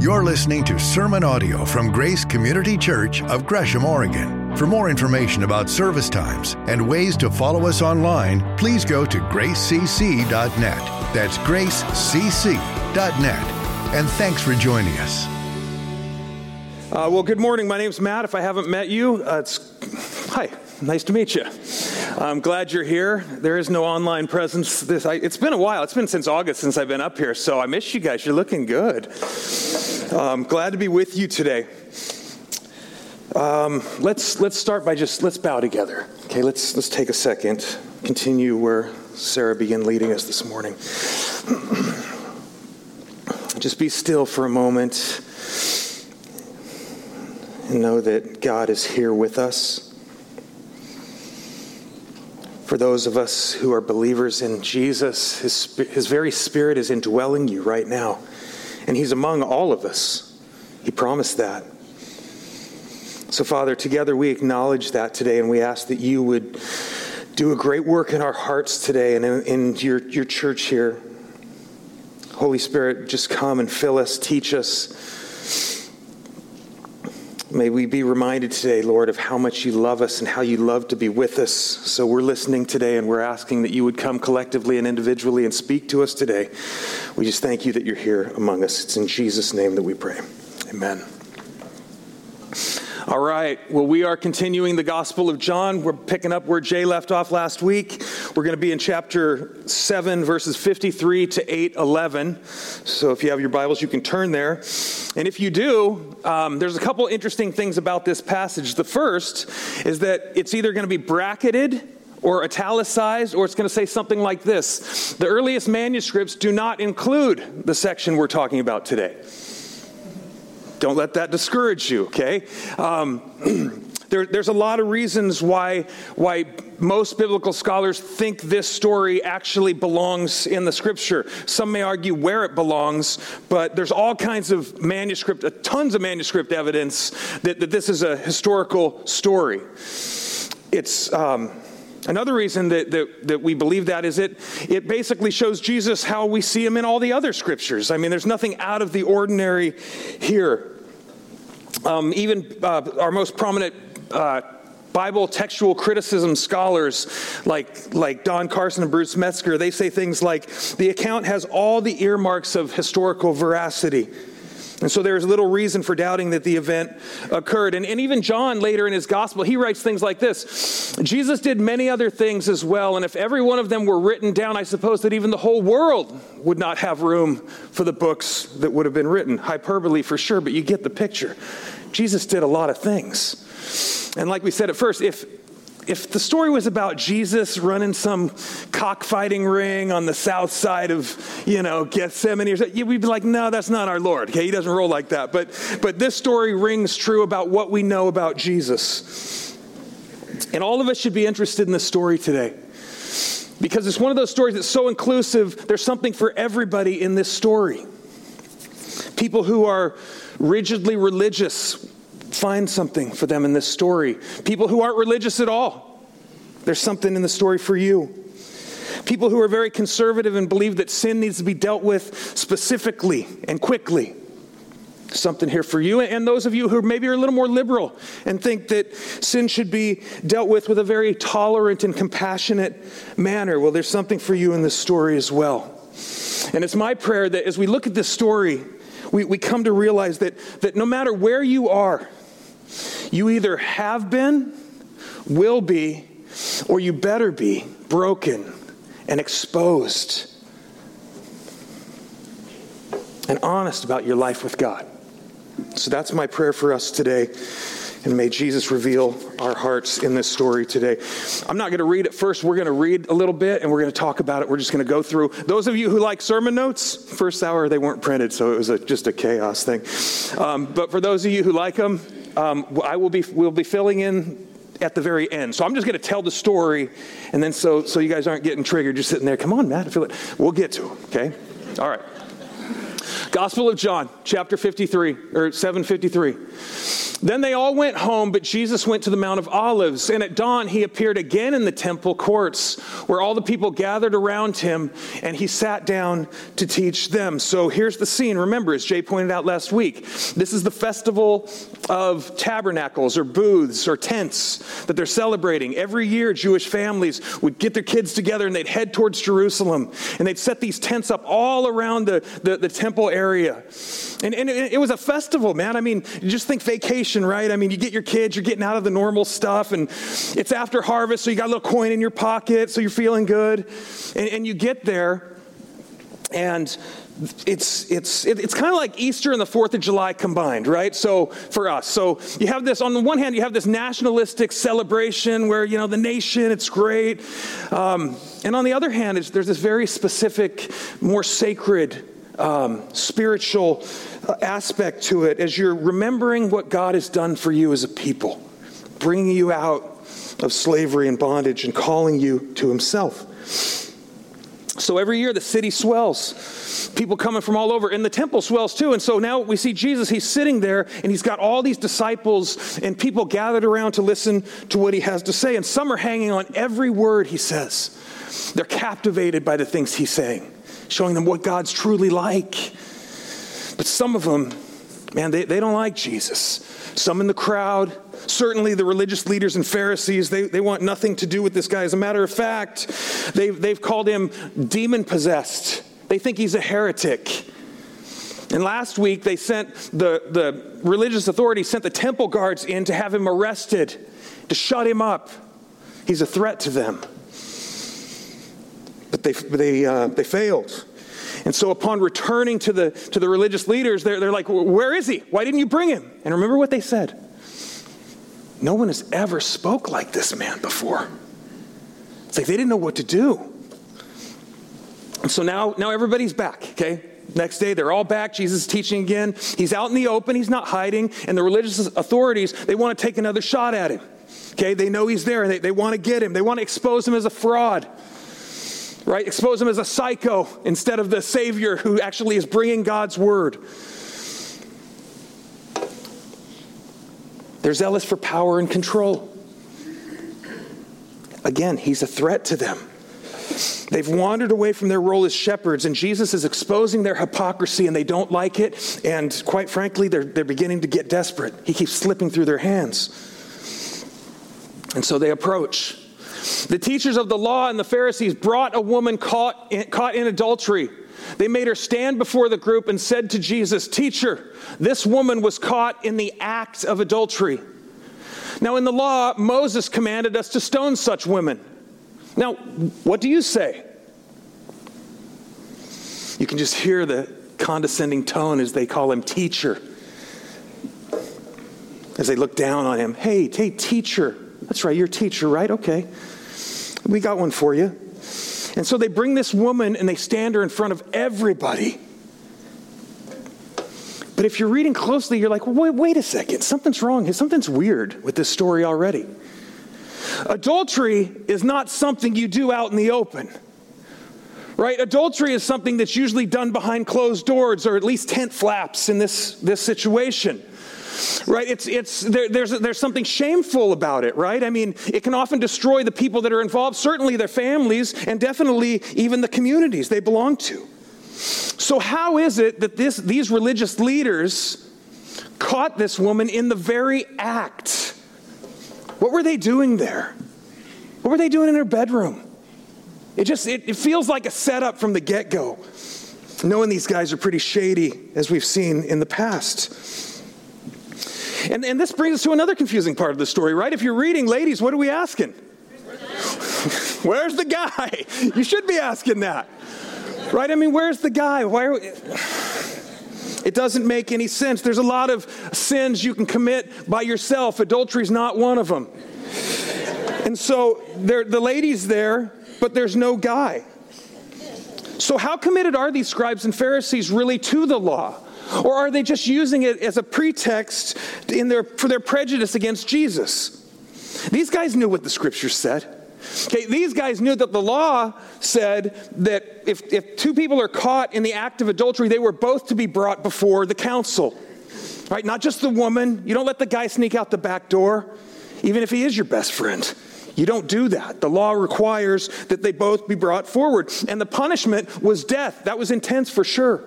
You're listening to sermon audio from Grace Community Church of Gresham, Oregon. For more information about service times and ways to follow us online, please go to gracecc.net. That's gracecc.net. And thanks for joining us. Uh, well, good morning. My name's Matt. If I haven't met you, uh, it's hi. Nice to meet you. I'm glad you're here. There is no online presence. This I, it's been a while. It's been since August since I've been up here, so I miss you guys. You're looking good. Um, glad to be with you today. Um, let's let's start by just let's bow together. Okay, let's let's take a second. Continue where Sarah began leading us this morning. just be still for a moment and know that God is here with us. For those of us who are believers in Jesus, his, his very spirit is indwelling you right now. And he's among all of us. He promised that. So, Father, together we acknowledge that today and we ask that you would do a great work in our hearts today and in, in your, your church here. Holy Spirit, just come and fill us, teach us May we be reminded today, Lord, of how much you love us and how you love to be with us. So we're listening today and we're asking that you would come collectively and individually and speak to us today. We just thank you that you're here among us. It's in Jesus' name that we pray. Amen. All right. Well, we are continuing the Gospel of John. We're picking up where Jay left off last week. We're going to be in chapter 7, verses 53 to 8 11. So if you have your Bibles, you can turn there. And if you do, um, there's a couple interesting things about this passage. The first is that it's either going to be bracketed or italicized, or it's going to say something like this The earliest manuscripts do not include the section we're talking about today. Don't let that discourage you, okay? Um, there, there's a lot of reasons why, why most biblical scholars think this story actually belongs in the scripture. Some may argue where it belongs, but there's all kinds of manuscript, uh, tons of manuscript evidence that, that this is a historical story. It's. Um, Another reason that, that, that, we believe that is it, it basically shows Jesus how we see him in all the other scriptures. I mean, there's nothing out of the ordinary here. Um, even uh, our most prominent uh, Bible textual criticism scholars like, like Don Carson and Bruce Metzger, they say things like the account has all the earmarks of historical veracity. And so there's little reason for doubting that the event occurred. And, and even John, later in his gospel, he writes things like this Jesus did many other things as well. And if every one of them were written down, I suppose that even the whole world would not have room for the books that would have been written. Hyperbole for sure, but you get the picture. Jesus did a lot of things. And like we said at first, if if the story was about Jesus running some cockfighting ring on the south side of, you know, Gethsemane, something, we'd be like, no, that's not our Lord. Okay, he doesn't roll like that. But, but this story rings true about what we know about Jesus. And all of us should be interested in this story today. Because it's one of those stories that's so inclusive, there's something for everybody in this story. People who are rigidly religious find something for them in this story. People who aren't religious at all, there's something in the story for you. People who are very conservative and believe that sin needs to be dealt with specifically and quickly. Something here for you. And those of you who maybe are a little more liberal and think that sin should be dealt with with a very tolerant and compassionate manner. Well, there's something for you in this story as well. And it's my prayer that as we look at this story, we, we come to realize that, that no matter where you are, you either have been, will be, or you better be broken and exposed and honest about your life with God. So that's my prayer for us today. And may Jesus reveal our hearts in this story today. I'm not going to read it first. We're going to read a little bit and we're going to talk about it. We're just going to go through. Those of you who like sermon notes, first hour they weren't printed, so it was a, just a chaos thing. Um, but for those of you who like them, um, I will be, we'll be filling in at the very end. So I'm just going to tell the story, and then so, so you guys aren't getting triggered, just sitting there, come on, Matt, feel it. We'll get to it, okay? All right. Gospel of John, chapter 53, or 753. Then they all went home, but Jesus went to the Mount of Olives. And at dawn, he appeared again in the temple courts, where all the people gathered around him, and he sat down to teach them. So here's the scene. Remember, as Jay pointed out last week, this is the festival of tabernacles, or booths, or tents that they're celebrating. Every year, Jewish families would get their kids together and they'd head towards Jerusalem, and they'd set these tents up all around the, the, the temple area. And, and it, it was a festival, man. I mean, just think vacation, right? I mean, you get your kids, you're getting out of the normal stuff, and it's after harvest, so you got a little coin in your pocket, so you're feeling good. And, and you get there, and it's it's it's kind of like Easter and the Fourth of July combined, right? So for us, so you have this on the one hand, you have this nationalistic celebration where you know the nation, it's great, um, and on the other hand, there's this very specific, more sacred um, spiritual uh, aspect to it as you're remembering what God has done for you as a people, bringing you out of slavery and bondage and calling you to Himself. So every year the city swells. People coming from all over, and the temple swells too. And so now we see Jesus, he's sitting there, and he's got all these disciples and people gathered around to listen to what he has to say. And some are hanging on every word he says. They're captivated by the things he's saying showing them what God's truly like. But some of them, man, they, they don't like Jesus. Some in the crowd, certainly the religious leaders and Pharisees, they, they want nothing to do with this guy. As a matter of fact, they've, they've called him demon possessed. They think he's a heretic. And last week, they sent the, the religious authorities sent the temple guards in to have him arrested, to shut him up. He's a threat to them but they, they, uh, they failed. And so, upon returning to the, to the religious leaders, they're, they're like, Where is he? Why didn't you bring him? And remember what they said No one has ever spoke like this man before. It's like they didn't know what to do. And so now, now everybody's back, okay? Next day, they're all back. Jesus is teaching again. He's out in the open, he's not hiding. And the religious authorities, they want to take another shot at him. Okay, they know he's there and they, they want to get him. They want to expose him as a fraud right? Expose him as a psycho instead of the Savior who actually is bringing God's word. They're zealous for power and control. Again, he's a threat to them. They've wandered away from their role as shepherds, and Jesus is exposing their hypocrisy, and they don't like it. And quite frankly, they're, they're beginning to get desperate. He keeps slipping through their hands. And so they approach. The teachers of the law and the Pharisees brought a woman caught in, caught in adultery. They made her stand before the group and said to Jesus, Teacher, this woman was caught in the act of adultery. Now, in the law, Moses commanded us to stone such women. Now, what do you say? You can just hear the condescending tone as they call him teacher. As they look down on him. Hey, hey, teacher. That's right, you're a teacher, right? Okay. We got one for you. And so they bring this woman and they stand her in front of everybody. But if you're reading closely, you're like, wait, wait a second, something's wrong. Something's weird with this story already. Adultery is not something you do out in the open. Right? Adultery is something that's usually done behind closed doors or at least tent flaps in this, this situation right? It's, it's, there, there's, there's something shameful about it, right? I mean, it can often destroy the people that are involved, certainly their families, and definitely even the communities they belong to. So, how is it that this, these religious leaders caught this woman in the very act? What were they doing there? What were they doing in her bedroom? It just it, it feels like a setup from the get-go. Knowing these guys are pretty shady, as we've seen in the past. And, and this brings us to another confusing part of the story, right? If you're reading, ladies, what are we asking? where's the guy? You should be asking that. Right? I mean, where's the guy? Why are we... It doesn't make any sense. There's a lot of sins you can commit by yourself. Adultery is not one of them. And so the lady's there, but there's no guy. So, how committed are these scribes and Pharisees really to the law? Or are they just using it as a pretext in their, for their prejudice against Jesus? These guys knew what the scripture said. Okay, these guys knew that the law said that if, if two people are caught in the act of adultery, they were both to be brought before the council. Right? Not just the woman. You don't let the guy sneak out the back door, even if he is your best friend. You don't do that. The law requires that they both be brought forward. And the punishment was death. That was intense for sure.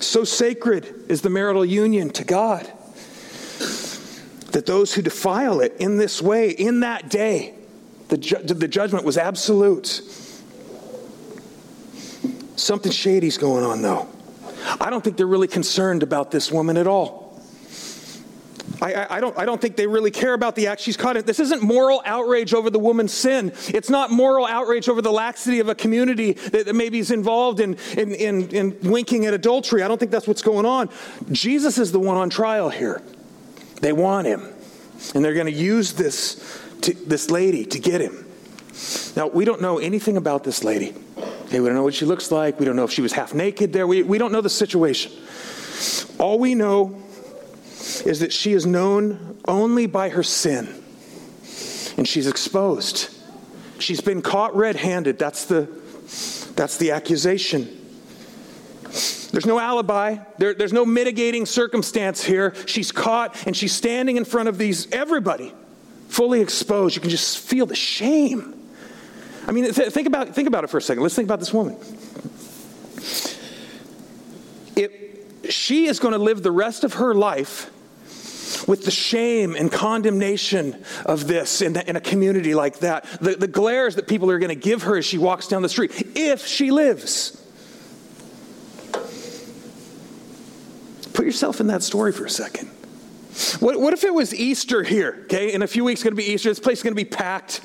So sacred is the marital union to God that those who defile it in this way, in that day, the, ju- the judgment was absolute. Something shady's going on, though. I don't think they're really concerned about this woman at all. I, I, don't, I don't think they really care about the act she's caught in. This isn't moral outrage over the woman's sin. It's not moral outrage over the laxity of a community that, that maybe is involved in, in, in, in winking at adultery. I don't think that's what's going on. Jesus is the one on trial here. They want him. And they're going to use this, to, this lady to get him. Now, we don't know anything about this lady. Okay, we don't know what she looks like. We don't know if she was half naked there. We, we don't know the situation. All we know is that she is known only by her sin, and she's exposed. She's been caught red handed. That's the, that's the accusation. There's no alibi. There, there's no mitigating circumstance here. She's caught and she's standing in front of these, everybody, fully exposed. You can just feel the shame. I mean, th- think, about, think about it for a second. Let's think about this woman. If she is going to live the rest of her life with the shame and condemnation of this in, the, in a community like that, the, the glares that people are going to give her as she walks down the street, if she lives. Put yourself in that story for a second. What, what if it was Easter here? Okay, in a few weeks, it's going to be Easter. This place is going to be packed,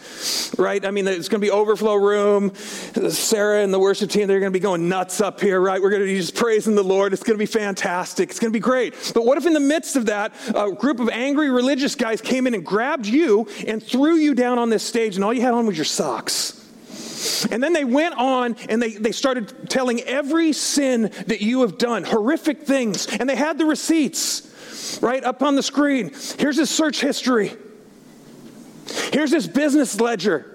right? I mean, it's going to be overflow room. Sarah and the worship team, they're going to be going nuts up here, right? We're going to be just praising the Lord. It's going to be fantastic. It's going to be great. But what if in the midst of that, a group of angry religious guys came in and grabbed you and threw you down on this stage, and all you had on was your socks? And then they went on and they, they started telling every sin that you have done, horrific things. And they had the receipts right up on the screen. Here's his search history. Here's his business ledger.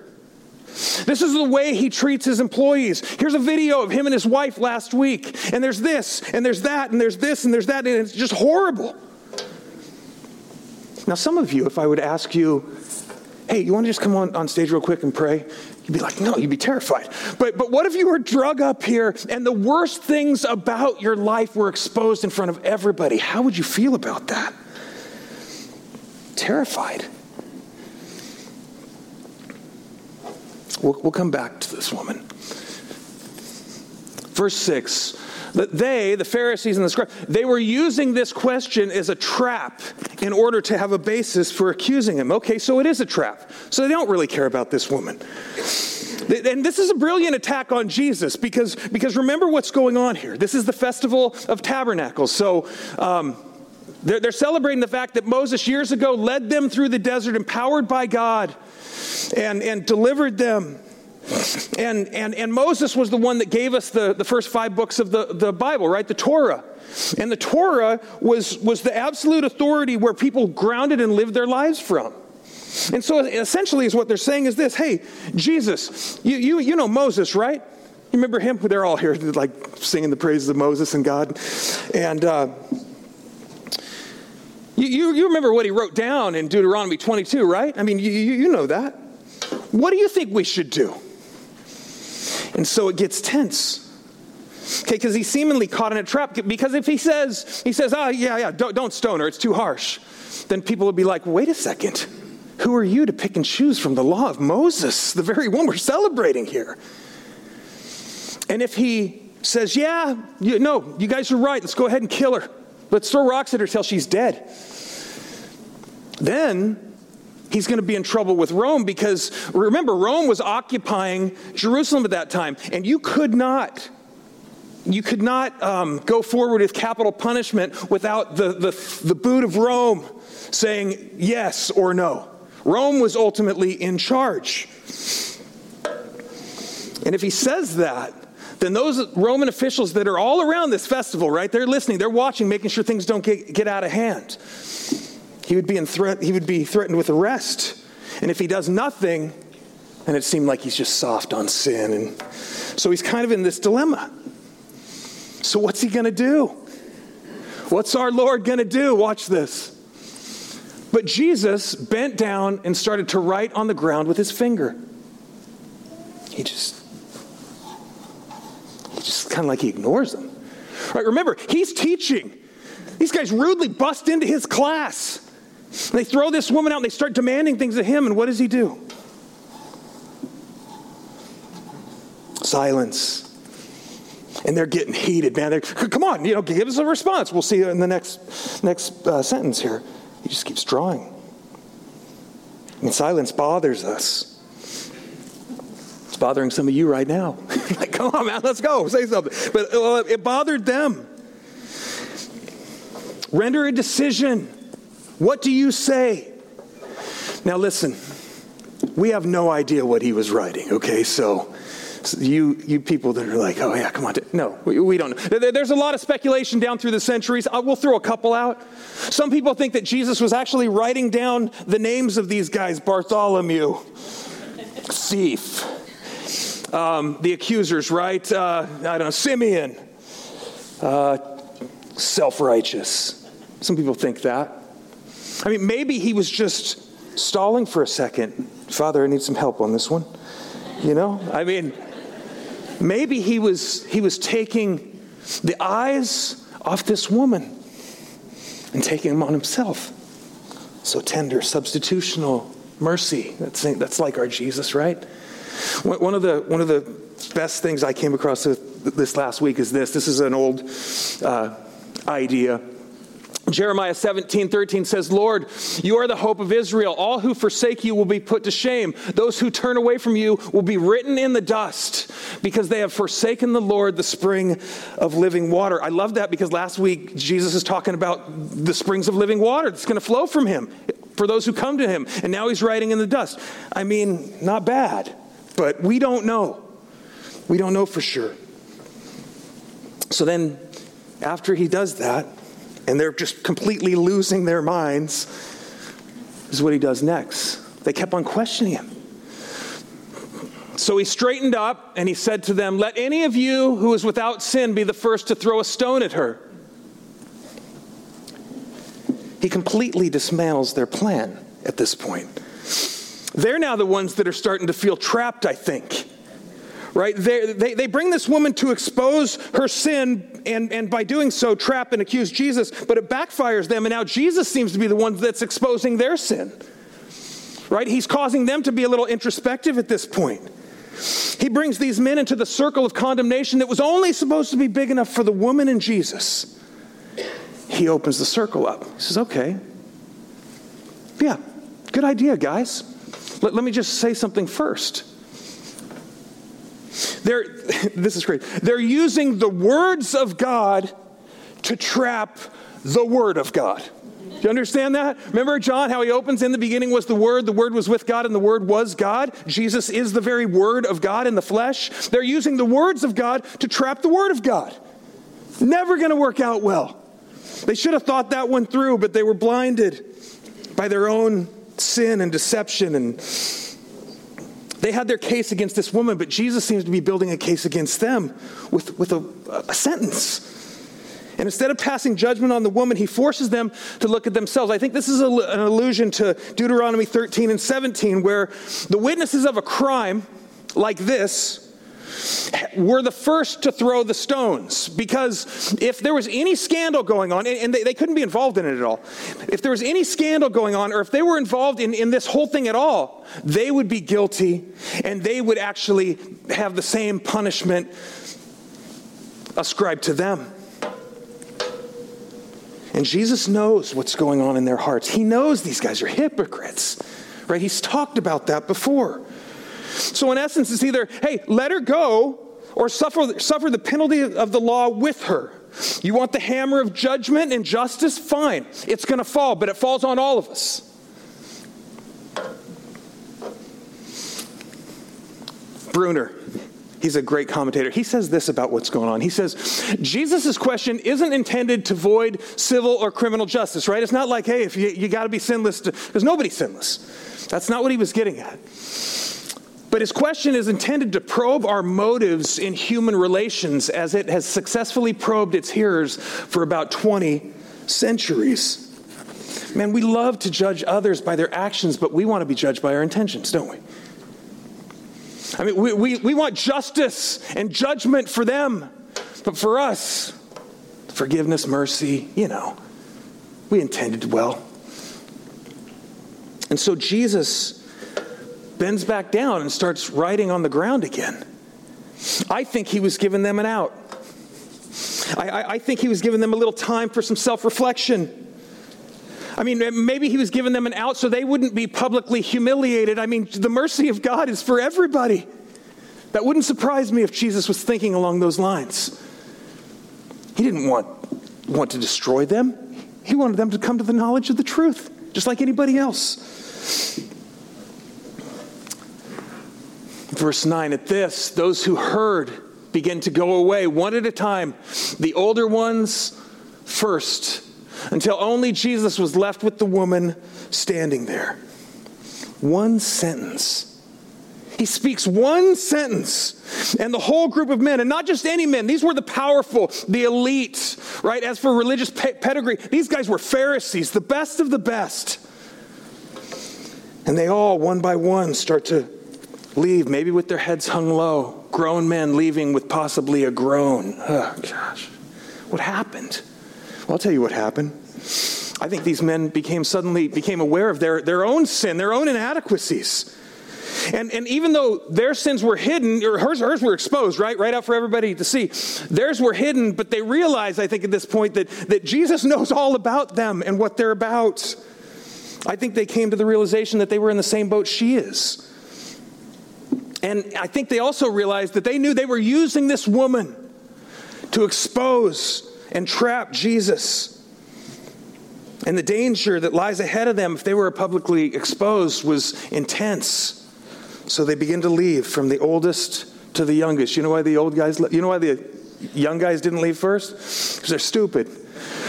This is the way he treats his employees. Here's a video of him and his wife last week. And there's this, and there's that, and there's this, and there's that, and it's just horrible. Now, some of you, if I would ask you, hey, you want to just come on, on stage real quick and pray? You'd be like, no, you'd be terrified. But, but what if you were drug up here and the worst things about your life were exposed in front of everybody? How would you feel about that? Terrified. We'll, we'll come back to this woman. Verse 6 that they, the Pharisees and the scribes, they were using this question as a trap in order to have a basis for accusing him. Okay, so it is a trap. So they don't really care about this woman. And this is a brilliant attack on Jesus because, because remember what's going on here. This is the Festival of Tabernacles. So um, they're, they're celebrating the fact that Moses years ago led them through the desert, empowered by God, and, and delivered them and, and, and Moses was the one that gave us the, the first five books of the, the Bible, right? The Torah. And the Torah was, was the absolute authority where people grounded and lived their lives from. And so essentially is what they're saying is this, hey, Jesus, you, you, you know Moses, right? You remember him? They're all here like singing the praises of Moses and God. And uh, you, you, you remember what he wrote down in Deuteronomy 22, right? I mean, you, you know that. What do you think we should do? And so it gets tense. Okay, because he's seemingly caught in a trap. Because if he says, he says, oh, yeah, yeah, don't, don't stone her, it's too harsh, then people would be like, wait a second. Who are you to pick and choose from the law of Moses, the very one we're celebrating here? And if he says, yeah, you, no, you guys are right, let's go ahead and kill her. Let's throw rocks at her till she's dead. Then he's going to be in trouble with Rome because remember, Rome was occupying Jerusalem at that time, and you could not. You could not um, go forward with capital punishment without the, the, the boot of Rome saying yes or no. Rome was ultimately in charge. And if he says that, then those Roman officials that are all around this festival, right, they're listening, they're watching, making sure things don't get, get out of hand. He would be in threat, he would be threatened with arrest. And if he does nothing, And it seemed like he's just soft on sin. And so he's kind of in this dilemma. So, what's he going to do? What's our Lord going to do? Watch this. But Jesus bent down and started to write on the ground with his finger. He just, he just kind of like he ignores them. Right? Remember, he's teaching. These guys rudely bust into his class. They throw this woman out and they start demanding things of him. And what does he do? Silence. And they're getting heated, man. They're, Come on, you know, give us a response. We'll see you in the next, next uh, sentence here. He just keeps drawing. And silence bothers us. It's bothering some of you right now. like, come on, man, let's go, say something. But uh, it bothered them. Render a decision. What do you say? Now, listen, we have no idea what he was writing, okay? So, you, you people that are like, oh, yeah, come on. No, we, we don't know. There's a lot of speculation down through the centuries. I, we'll throw a couple out. Some people think that Jesus was actually writing down the names of these guys Bartholomew, thief, um, the accusers, right? Uh, I don't know, Simeon, uh, self righteous. Some people think that. I mean, maybe he was just stalling for a second. Father, I need some help on this one. You know? I mean, maybe he was he was taking the eyes off this woman and taking them on himself. So tender, substitutional mercy. That's, that's like our Jesus, right? One of the one of the best things I came across this last week is this. This is an old uh, idea. Jeremiah 17, 13 says, Lord, you are the hope of Israel. All who forsake you will be put to shame. Those who turn away from you will be written in the dust because they have forsaken the Lord, the spring of living water. I love that because last week Jesus is talking about the springs of living water that's going to flow from him for those who come to him. And now he's writing in the dust. I mean, not bad, but we don't know. We don't know for sure. So then, after he does that, and they're just completely losing their minds, this is what he does next. They kept on questioning him. So he straightened up and he said to them, Let any of you who is without sin be the first to throw a stone at her. He completely dismantles their plan at this point. They're now the ones that are starting to feel trapped, I think right? They, they, they bring this woman to expose her sin and, and by doing so trap and accuse Jesus, but it backfires them, and now Jesus seems to be the one that's exposing their sin, right? He's causing them to be a little introspective at this point. He brings these men into the circle of condemnation that was only supposed to be big enough for the woman and Jesus. He opens the circle up. He says, okay, yeah, good idea, guys. Let, let me just say something first. They're, this is great. They're using the words of God to trap the Word of God. Do you understand that? Remember John, how he opens in the beginning was the Word, the Word was with God, and the Word was God? Jesus is the very Word of God in the flesh. They're using the words of God to trap the Word of God. Never going to work out well. They should have thought that one through, but they were blinded by their own sin and deception and they had their case against this woman, but Jesus seems to be building a case against them with, with a, a sentence. And instead of passing judgment on the woman, he forces them to look at themselves. I think this is a, an allusion to Deuteronomy 13 and 17, where the witnesses of a crime like this were the first to throw the stones because if there was any scandal going on, and they, they, couldn't be involved in it at all, if there was any scandal going on, or if they were involved in, in this whole thing at all, they would be guilty and they would actually have the same punishment ascribed to them. And Jesus knows what's going on in their hearts. He knows these guys are hypocrites, right? He's talked about that before. So, in essence, it's either, hey, let her go or suffer, suffer the penalty of the law with her. You want the hammer of judgment and justice? Fine. It's going to fall, but it falls on all of us. Bruner, he's a great commentator. He says this about what's going on. He says, Jesus' question isn't intended to void civil or criminal justice, right? It's not like, hey, if you, you got to be sinless, because nobody's sinless. That's not what he was getting at. But his question is intended to probe our motives in human relations as it has successfully probed its hearers for about 20 centuries. Man, we love to judge others by their actions, but we want to be judged by our intentions, don't we? I mean, we, we, we want justice and judgment for them, but for us, forgiveness, mercy, you know, we intended well. And so Jesus bends back down and starts writing on the ground again. I think he was giving them an out. I, I, I think he was giving them a little time for some self reflection. I mean, maybe he was giving them an out so they wouldn't be publicly humiliated. I mean, the mercy of God is for everybody. That wouldn't surprise me if Jesus was thinking along those lines. He didn't want, want to destroy them, he wanted them to come to the knowledge of the truth, just like anybody else. Verse 9 At this, those who heard begin to go away one at a time, the older ones first, until only Jesus was left with the woman standing there. One sentence. He speaks one sentence, and the whole group of men, and not just any men, these were the powerful, the elite, right? As for religious pedigree, these guys were Pharisees, the best of the best. And they all, one by one, start to leave, maybe with their heads hung low. Grown men leaving with possibly a groan. Oh, gosh. What happened? Well, I'll tell you what happened. I think these men became suddenly became aware of their, their own sin, their own inadequacies. And, and even though their sins were hidden, or hers, hers were exposed, right? Right out for everybody to see. Theirs were hidden, but they realized, I think, at this point, that, that Jesus knows all about them and what they're about. I think they came to the realization that they were in the same boat she is. And I think they also realized that they knew they were using this woman to expose and trap Jesus. And the danger that lies ahead of them if they were publicly exposed was intense. So they begin to leave from the oldest to the youngest. You know why the old guys, you know why the young guys didn't leave first? Because they're stupid.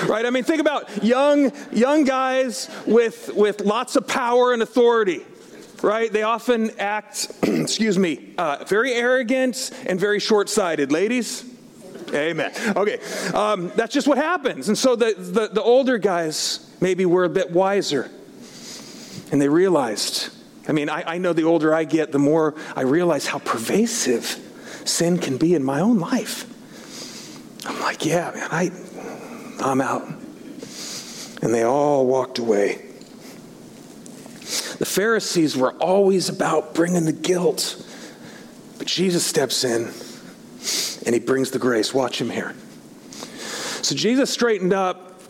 Right? I mean, think about young, young guys with, with lots of power and authority right? They often act, excuse me, uh, very arrogant and very short sighted. Ladies? Amen. Okay, um, that's just what happens. And so the, the, the older guys maybe were a bit wiser. And they realized, I mean, I, I know the older I get, the more I realize how pervasive sin can be in my own life. I'm like, yeah, man, I, I'm out. And they all walked away. The Pharisees were always about bringing the guilt. But Jesus steps in and he brings the grace. Watch him here. So Jesus straightened up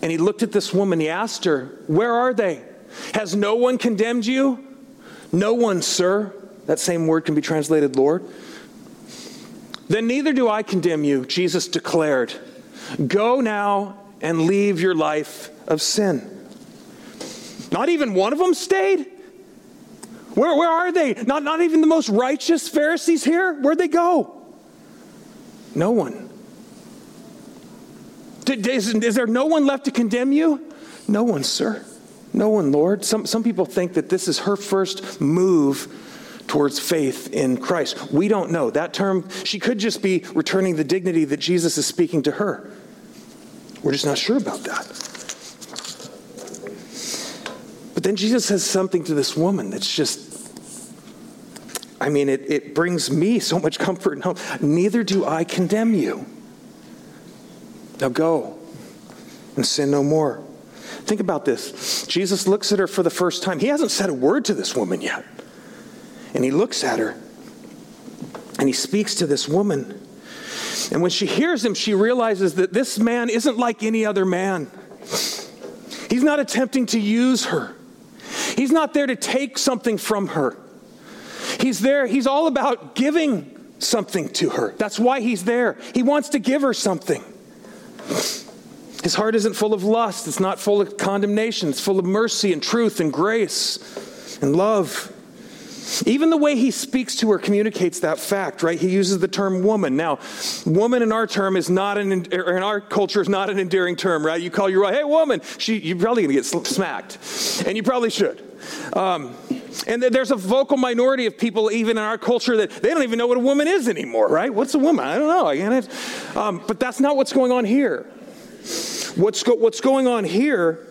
and he looked at this woman. He asked her, Where are they? Has no one condemned you? No one, sir. That same word can be translated Lord. Then neither do I condemn you, Jesus declared. Go now and leave your life of sin. Not even one of them stayed? Where, where are they? Not, not even the most righteous Pharisees here? Where'd they go? No one. Is, is there no one left to condemn you? No one, sir. No one, Lord. Some, some people think that this is her first move towards faith in Christ. We don't know. That term, she could just be returning the dignity that Jesus is speaking to her. We're just not sure about that. But then Jesus says something to this woman that's just, I mean, it, it brings me so much comfort and hope. Neither do I condemn you. Now go and sin no more. Think about this. Jesus looks at her for the first time. He hasn't said a word to this woman yet. And he looks at her and he speaks to this woman. And when she hears him, she realizes that this man isn't like any other man. He's not attempting to use her. He's not there to take something from her. He's there, he's all about giving something to her. That's why he's there. He wants to give her something. His heart isn't full of lust, it's not full of condemnation, it's full of mercy and truth and grace and love. Even the way he speaks to her communicates that fact, right? He uses the term woman. Now, woman in our term is not an in our culture is not an endearing term, right? You call your wife, hey woman, she, you're probably gonna get smacked, and you probably should. Um, And there's a vocal minority of people, even in our culture, that they don't even know what a woman is anymore, right? What's a woman? I don't know. Again, um, but that's not what's going on here. What's, go- what's going on here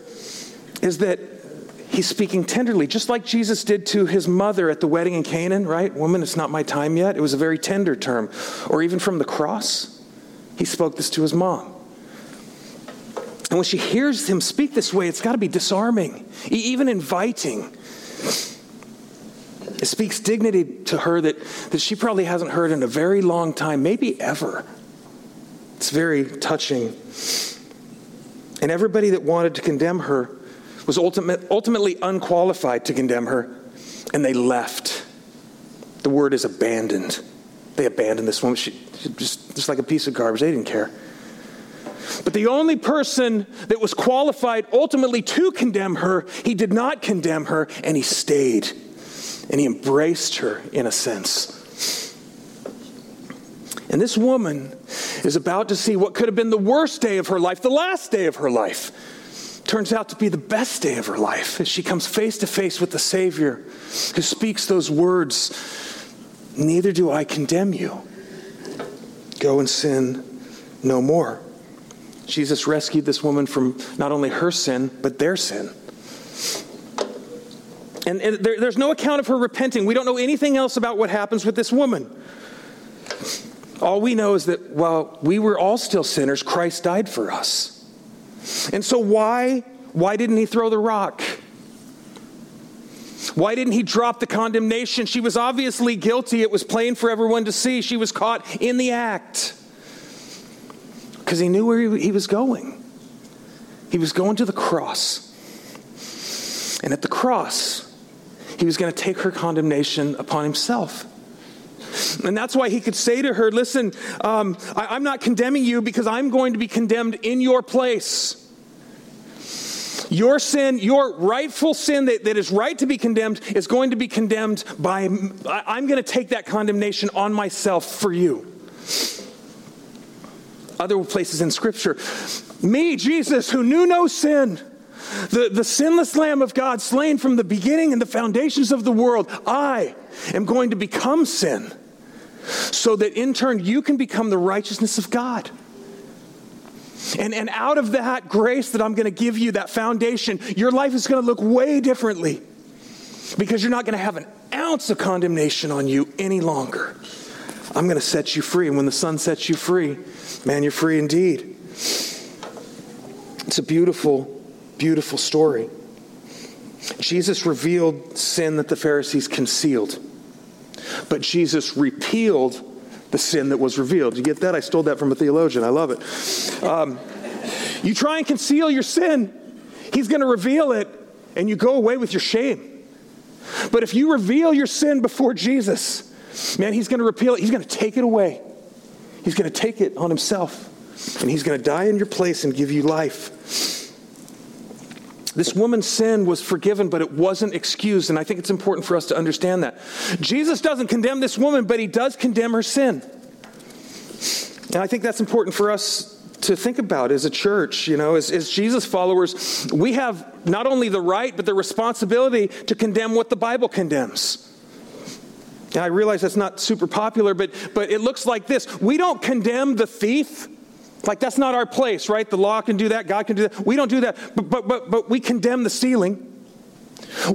is that he's speaking tenderly, just like Jesus did to his mother at the wedding in Canaan, right? Woman, it's not my time yet. It was a very tender term. Or even from the cross, he spoke this to his mom. And when she hears him speak this way, it's got to be disarming, even inviting. It speaks dignity to her that, that she probably hasn't heard in a very long time, maybe ever. It's very touching. And everybody that wanted to condemn her was ultimate, ultimately unqualified to condemn her, and they left. The word is abandoned. They abandoned this woman. She, she just, just like a piece of garbage. They didn't care. But the only person that was qualified ultimately to condemn her, he did not condemn her, and he stayed. And he embraced her in a sense. And this woman is about to see what could have been the worst day of her life, the last day of her life. Turns out to be the best day of her life as she comes face to face with the Savior who speaks those words Neither do I condemn you. Go and sin no more. Jesus rescued this woman from not only her sin, but their sin. And, and there, there's no account of her repenting. We don't know anything else about what happens with this woman. All we know is that while we were all still sinners, Christ died for us. And so why why didn't he throw the rock? Why didn't he drop the condemnation? She was obviously guilty. It was plain for everyone to see. She was caught in the act. Because he knew where he was going. He was going to the cross. And at the cross, he was going to take her condemnation upon himself. And that's why he could say to her, Listen, um, I, I'm not condemning you because I'm going to be condemned in your place. Your sin, your rightful sin that, that is right to be condemned, is going to be condemned by, I'm going to take that condemnation on myself for you. Other places in Scripture, me, Jesus, who knew no sin, the, the sinless Lamb of God, slain from the beginning and the foundations of the world, I am going to become sin so that in turn you can become the righteousness of God. And, and out of that grace that I'm going to give you, that foundation, your life is going to look way differently because you're not going to have an ounce of condemnation on you any longer. I'm going to set you free. And when the Son sets you free, man, you're free indeed. It's a beautiful, beautiful story. Jesus revealed sin that the Pharisees concealed. But Jesus repealed the sin that was revealed. You get that? I stole that from a theologian. I love it. Um, you try and conceal your sin, he's going to reveal it, and you go away with your shame. But if you reveal your sin before Jesus, man, he's going to repeal it. He's going to take it away. He's going to take it on himself, and he's going to die in your place and give you life. This woman's sin was forgiven, but it wasn't excused. And I think it's important for us to understand that. Jesus doesn't condemn this woman, but he does condemn her sin. And I think that's important for us to think about as a church. You know, as, as Jesus followers, we have not only the right, but the responsibility to condemn what the Bible condemns. And I realize that's not super popular, but, but it looks like this. We don't condemn the thief like, that's not our place, right? The law can do that, God can do that. We don't do that, but, but, but, but we condemn the stealing.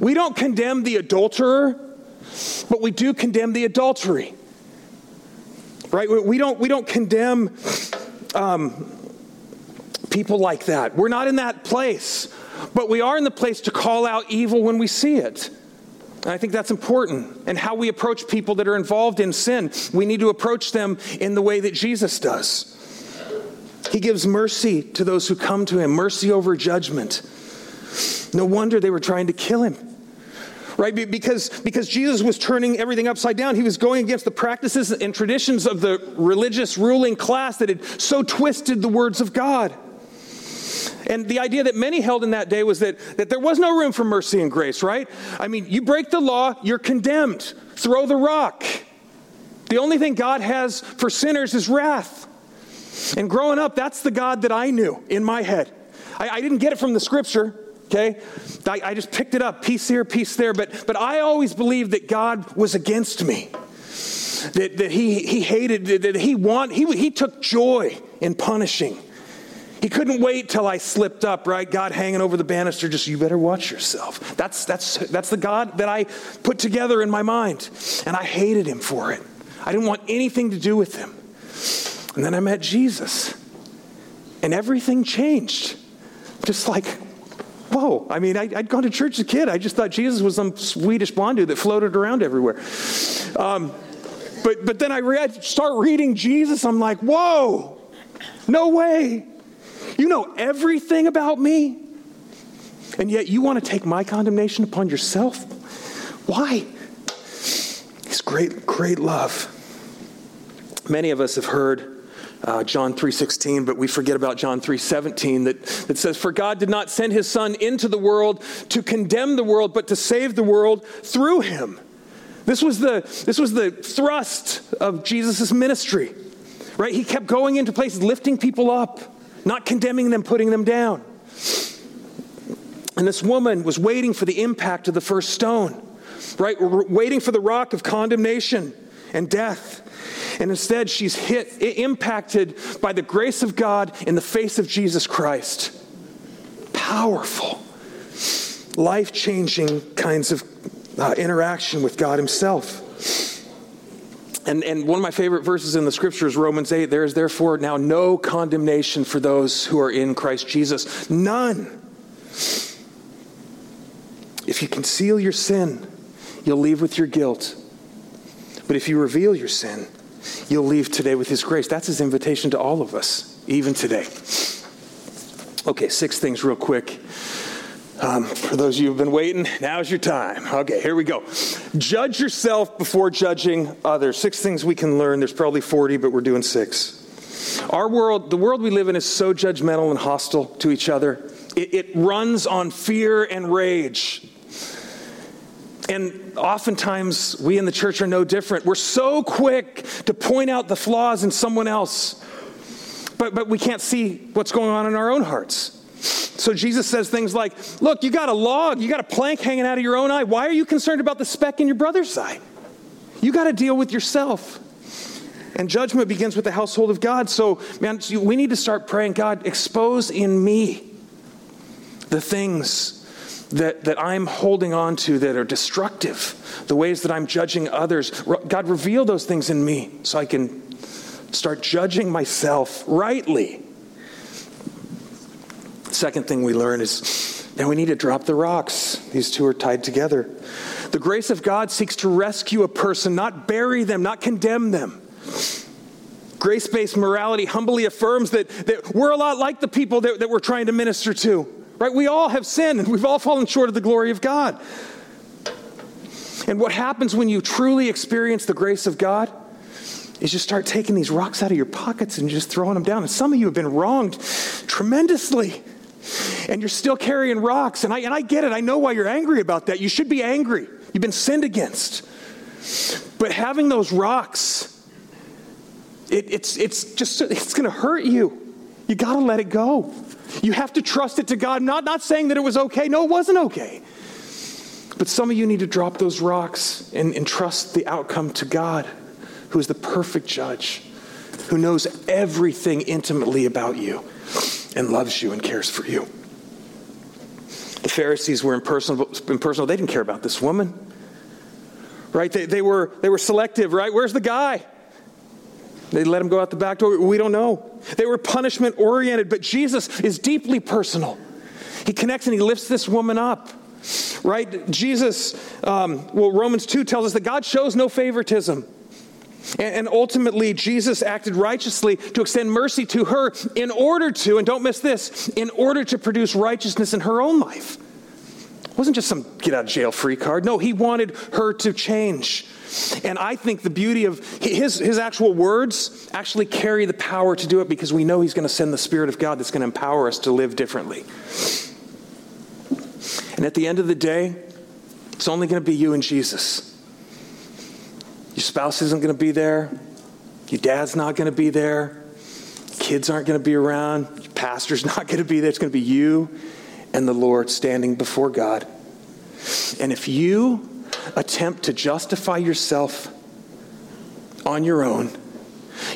We don't condemn the adulterer, but we do condemn the adultery. Right? We don't, we don't condemn um, people like that. We're not in that place, but we are in the place to call out evil when we see it. And I think that's important. And how we approach people that are involved in sin, we need to approach them in the way that Jesus does. He gives mercy to those who come to him, mercy over judgment. No wonder they were trying to kill him. Right? Because, because Jesus was turning everything upside down. He was going against the practices and traditions of the religious ruling class that had so twisted the words of God. And the idea that many held in that day was that, that there was no room for mercy and grace, right? I mean, you break the law, you're condemned. Throw the rock. The only thing God has for sinners is wrath. And growing up, that's the God that I knew in my head. I, I didn't get it from the scripture. Okay? I, I just picked it up, piece here, piece there, but, but I always believed that God was against me. That, that he, he hated, that he, want, he, he took joy in punishing. He couldn't wait till I slipped up, right? God hanging over the banister, just you better watch yourself. That's, that's, that's the God that I put together in my mind. And I hated him for it. I didn't want anything to do with him. And then I met Jesus, and everything changed. Just like, whoa. I mean, I, had gone to church as a kid. I just thought Jesus was some Swedish blonde dude that floated around everywhere. Um, but, but then I read, start reading Jesus. I'm like, whoa, no way. You know everything about me, and yet you want to take my condemnation upon yourself? Why? It's great, great love. Many of us have heard uh, John 3:16, but we forget about John 3:17 that, that says, "For God did not send his son into the world to condemn the world, but to save the world through him." This was the, this was the thrust of Jesus' ministry. Right? He kept going into places, lifting people up, not condemning them, putting them down. And this woman was waiting for the impact of the first stone, right? Waiting for the rock of condemnation and death. And instead, she's hit, impacted by the grace of God in the face of Jesus Christ. Powerful, life changing kinds of uh, interaction with God Himself. And, and one of my favorite verses in the scripture is Romans 8. There is therefore now no condemnation for those who are in Christ Jesus. None. If you conceal your sin, you'll leave with your guilt. But if you reveal your sin, you'll leave today with His grace. That's His invitation to all of us, even today. Okay, six things real quick. Um, for those of you who've been waiting, now's your time. Okay, here we go. Judge yourself before judging others. Six things we can learn. There's probably 40, but we're doing six. Our world, the world we live in, is so judgmental and hostile to each other. It, it runs on fear and rage. And oftentimes, we in the church are no different. We're so quick to point out the flaws in someone else, but, but we can't see what's going on in our own hearts. So Jesus says things like, Look, you got a log, you got a plank hanging out of your own eye. Why are you concerned about the speck in your brother's eye? You got to deal with yourself. And judgment begins with the household of God. So, man, we need to start praying God, expose in me the things that, that I'm holding on to that are destructive, the ways that I'm judging others. God, reveal those things in me so I can start judging myself rightly. Second thing we learn is now we need to drop the rocks. These two are tied together. The grace of God seeks to rescue a person, not bury them, not condemn them. Grace based morality humbly affirms that, that we're a lot like the people that, that we're trying to minister to. Right? We all have sinned and we've all fallen short of the glory of God. And what happens when you truly experience the grace of God is you start taking these rocks out of your pockets and just throwing them down. And some of you have been wronged tremendously. And you're still carrying rocks. And I, and I get it. I know why you're angry about that. You should be angry. You've been sinned against. But having those rocks, it, it's, it's just, it's going to hurt you. You got to let it go. You have to trust it to God, not, not saying that it was okay. No, it wasn't okay. But some of you need to drop those rocks and, and trust the outcome to God, who is the perfect judge, who knows everything intimately about you and loves you and cares for you. The Pharisees were impersonal, impersonal. They didn't care about this woman. Right? They, they, were, they were selective, right? Where's the guy? They let him go out the back door. We don't know. They were punishment oriented, but Jesus is deeply personal. He connects and he lifts this woman up. Right? Jesus, um, well, Romans 2 tells us that God shows no favoritism. And, and ultimately, Jesus acted righteously to extend mercy to her in order to, and don't miss this, in order to produce righteousness in her own life. It wasn't just some get out of jail free card. No, he wanted her to change. And I think the beauty of his, his actual words actually carry the power to do it because we know he's going to send the Spirit of God that's going to empower us to live differently. And at the end of the day, it's only going to be you and Jesus. Your spouse isn't going to be there. Your dad's not going to be there. Kids aren't going to be around. Your pastor's not going to be there. It's going to be you and the Lord standing before God. And if you attempt to justify yourself on your own,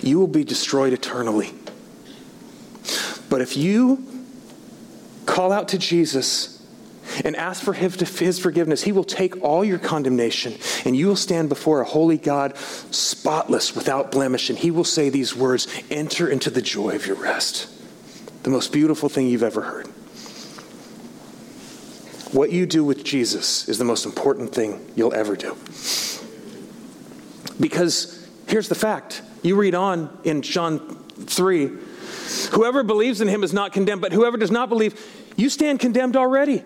you will be destroyed eternally. But if you call out to Jesus and ask for his forgiveness, he will take all your condemnation and you will stand before a holy God, spotless, without blemish, and he will say these words Enter into the joy of your rest. The most beautiful thing you've ever heard. What you do with Jesus is the most important thing you'll ever do. Because here's the fact you read on in John 3 whoever believes in him is not condemned, but whoever does not believe, you stand condemned already.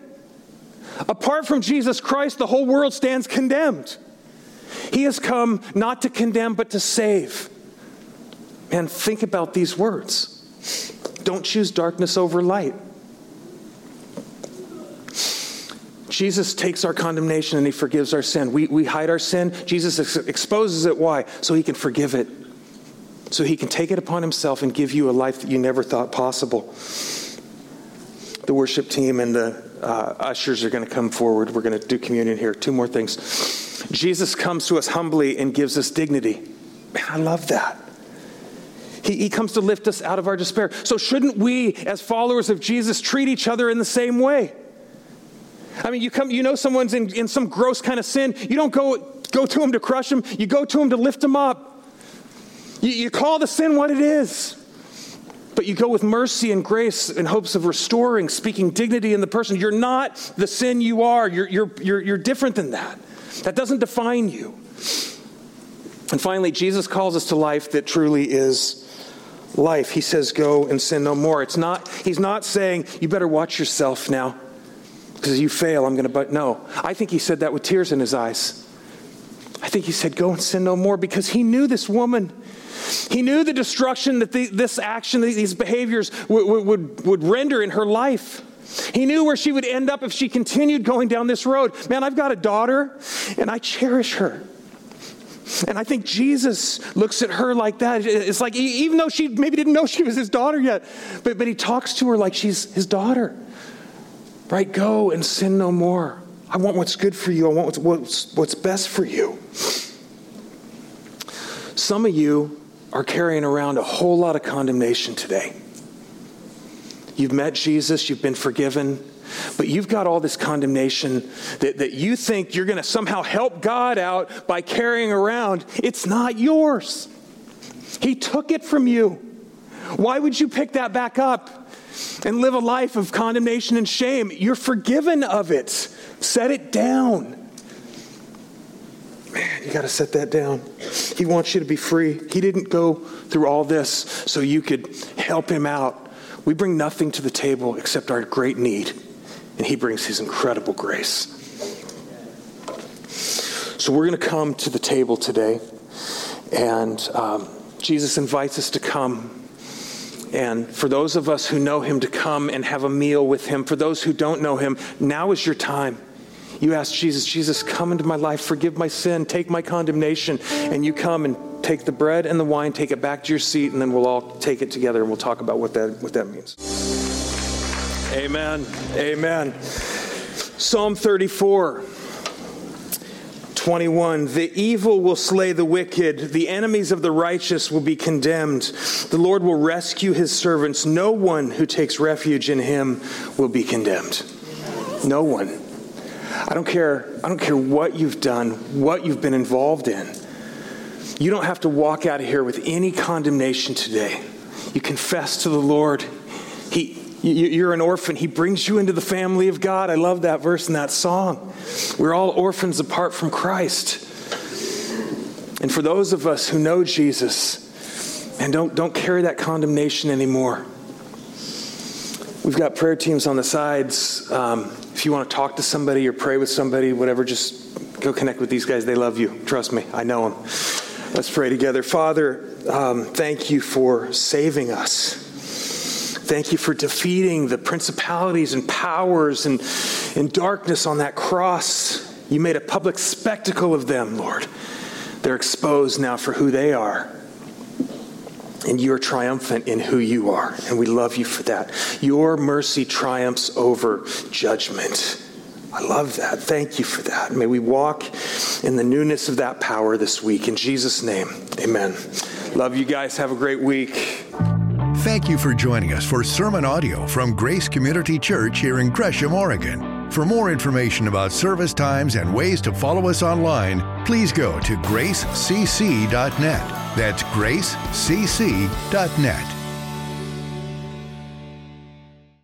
Apart from Jesus Christ, the whole world stands condemned. He has come not to condemn, but to save. And think about these words don't choose darkness over light. Jesus takes our condemnation and he forgives our sin. We, we hide our sin. Jesus ex- exposes it. Why? So he can forgive it. So he can take it upon himself and give you a life that you never thought possible. The worship team and the uh, ushers are going to come forward. We're going to do communion here. Two more things. Jesus comes to us humbly and gives us dignity. Man, I love that. He, he comes to lift us out of our despair. So, shouldn't we, as followers of Jesus, treat each other in the same way? I mean, you come, you know someone's in, in some gross kind of sin. You don't go, go to him to crush him. You go to him to lift him up. You, you call the sin what it is. But you go with mercy and grace in hopes of restoring, speaking dignity in the person. You're not the sin you are. You're, you're, you're, you're different than that. That doesn't define you. And finally, Jesus calls us to life that truly is life. He says, Go and sin no more. It's not, he's not saying, You better watch yourself now because you fail, I'm going to, but no. I think he said that with tears in his eyes. I think he said, Go and sin no more because he knew this woman. He knew the destruction that the, this action, these behaviors would, would, would render in her life. He knew where she would end up if she continued going down this road. Man, I've got a daughter and I cherish her. And I think Jesus looks at her like that. It's like, even though she maybe didn't know she was his daughter yet, but, but he talks to her like she's his daughter. Right? Go and sin no more. I want what's good for you. I want what's, what's, best for you. Some of you are carrying around a whole lot of condemnation today. You've met Jesus, you've been forgiven, but you've got all this condemnation that, that you think you're going to somehow help God out by carrying around. It's not yours. He took it from you. Why would you pick that back up? And live a life of condemnation and shame. You're forgiven of it. Set it down. Man, you got to set that down. He wants you to be free. He didn't go through all this so you could help him out. We bring nothing to the table except our great need, and he brings his incredible grace. So we're going to come to the table today, and um, Jesus invites us to come and for those of us who know him to come and have a meal with him, for those who don't know him, now is your time. You ask Jesus, Jesus, come into my life, forgive my sin, take my condemnation. And you come and take the bread and the wine, take it back to your seat, and then we'll all take it together and we'll talk about what that, what that means. Amen. Amen. Psalm 34. 21 The evil will slay the wicked, the enemies of the righteous will be condemned. The Lord will rescue his servants. No one who takes refuge in him will be condemned. No one. I don't care I don't care what you've done, what you've been involved in. You don't have to walk out of here with any condemnation today. You confess to the Lord. He you're an orphan. He brings you into the family of God. I love that verse in that song. We're all orphans apart from Christ. And for those of us who know Jesus and don't, don't carry that condemnation anymore, we've got prayer teams on the sides. Um, if you want to talk to somebody or pray with somebody, whatever, just go connect with these guys. They love you. Trust me, I know them. Let's pray together. Father, um, thank you for saving us. Thank you for defeating the principalities and powers and, and darkness on that cross. You made a public spectacle of them, Lord. They're exposed now for who they are. And you're triumphant in who you are. And we love you for that. Your mercy triumphs over judgment. I love that. Thank you for that. May we walk in the newness of that power this week. In Jesus' name, amen. Love you guys. Have a great week. Thank you for joining us for sermon audio from Grace Community Church here in Gresham, Oregon. For more information about service times and ways to follow us online, please go to gracecc.net. That's gracecc.net.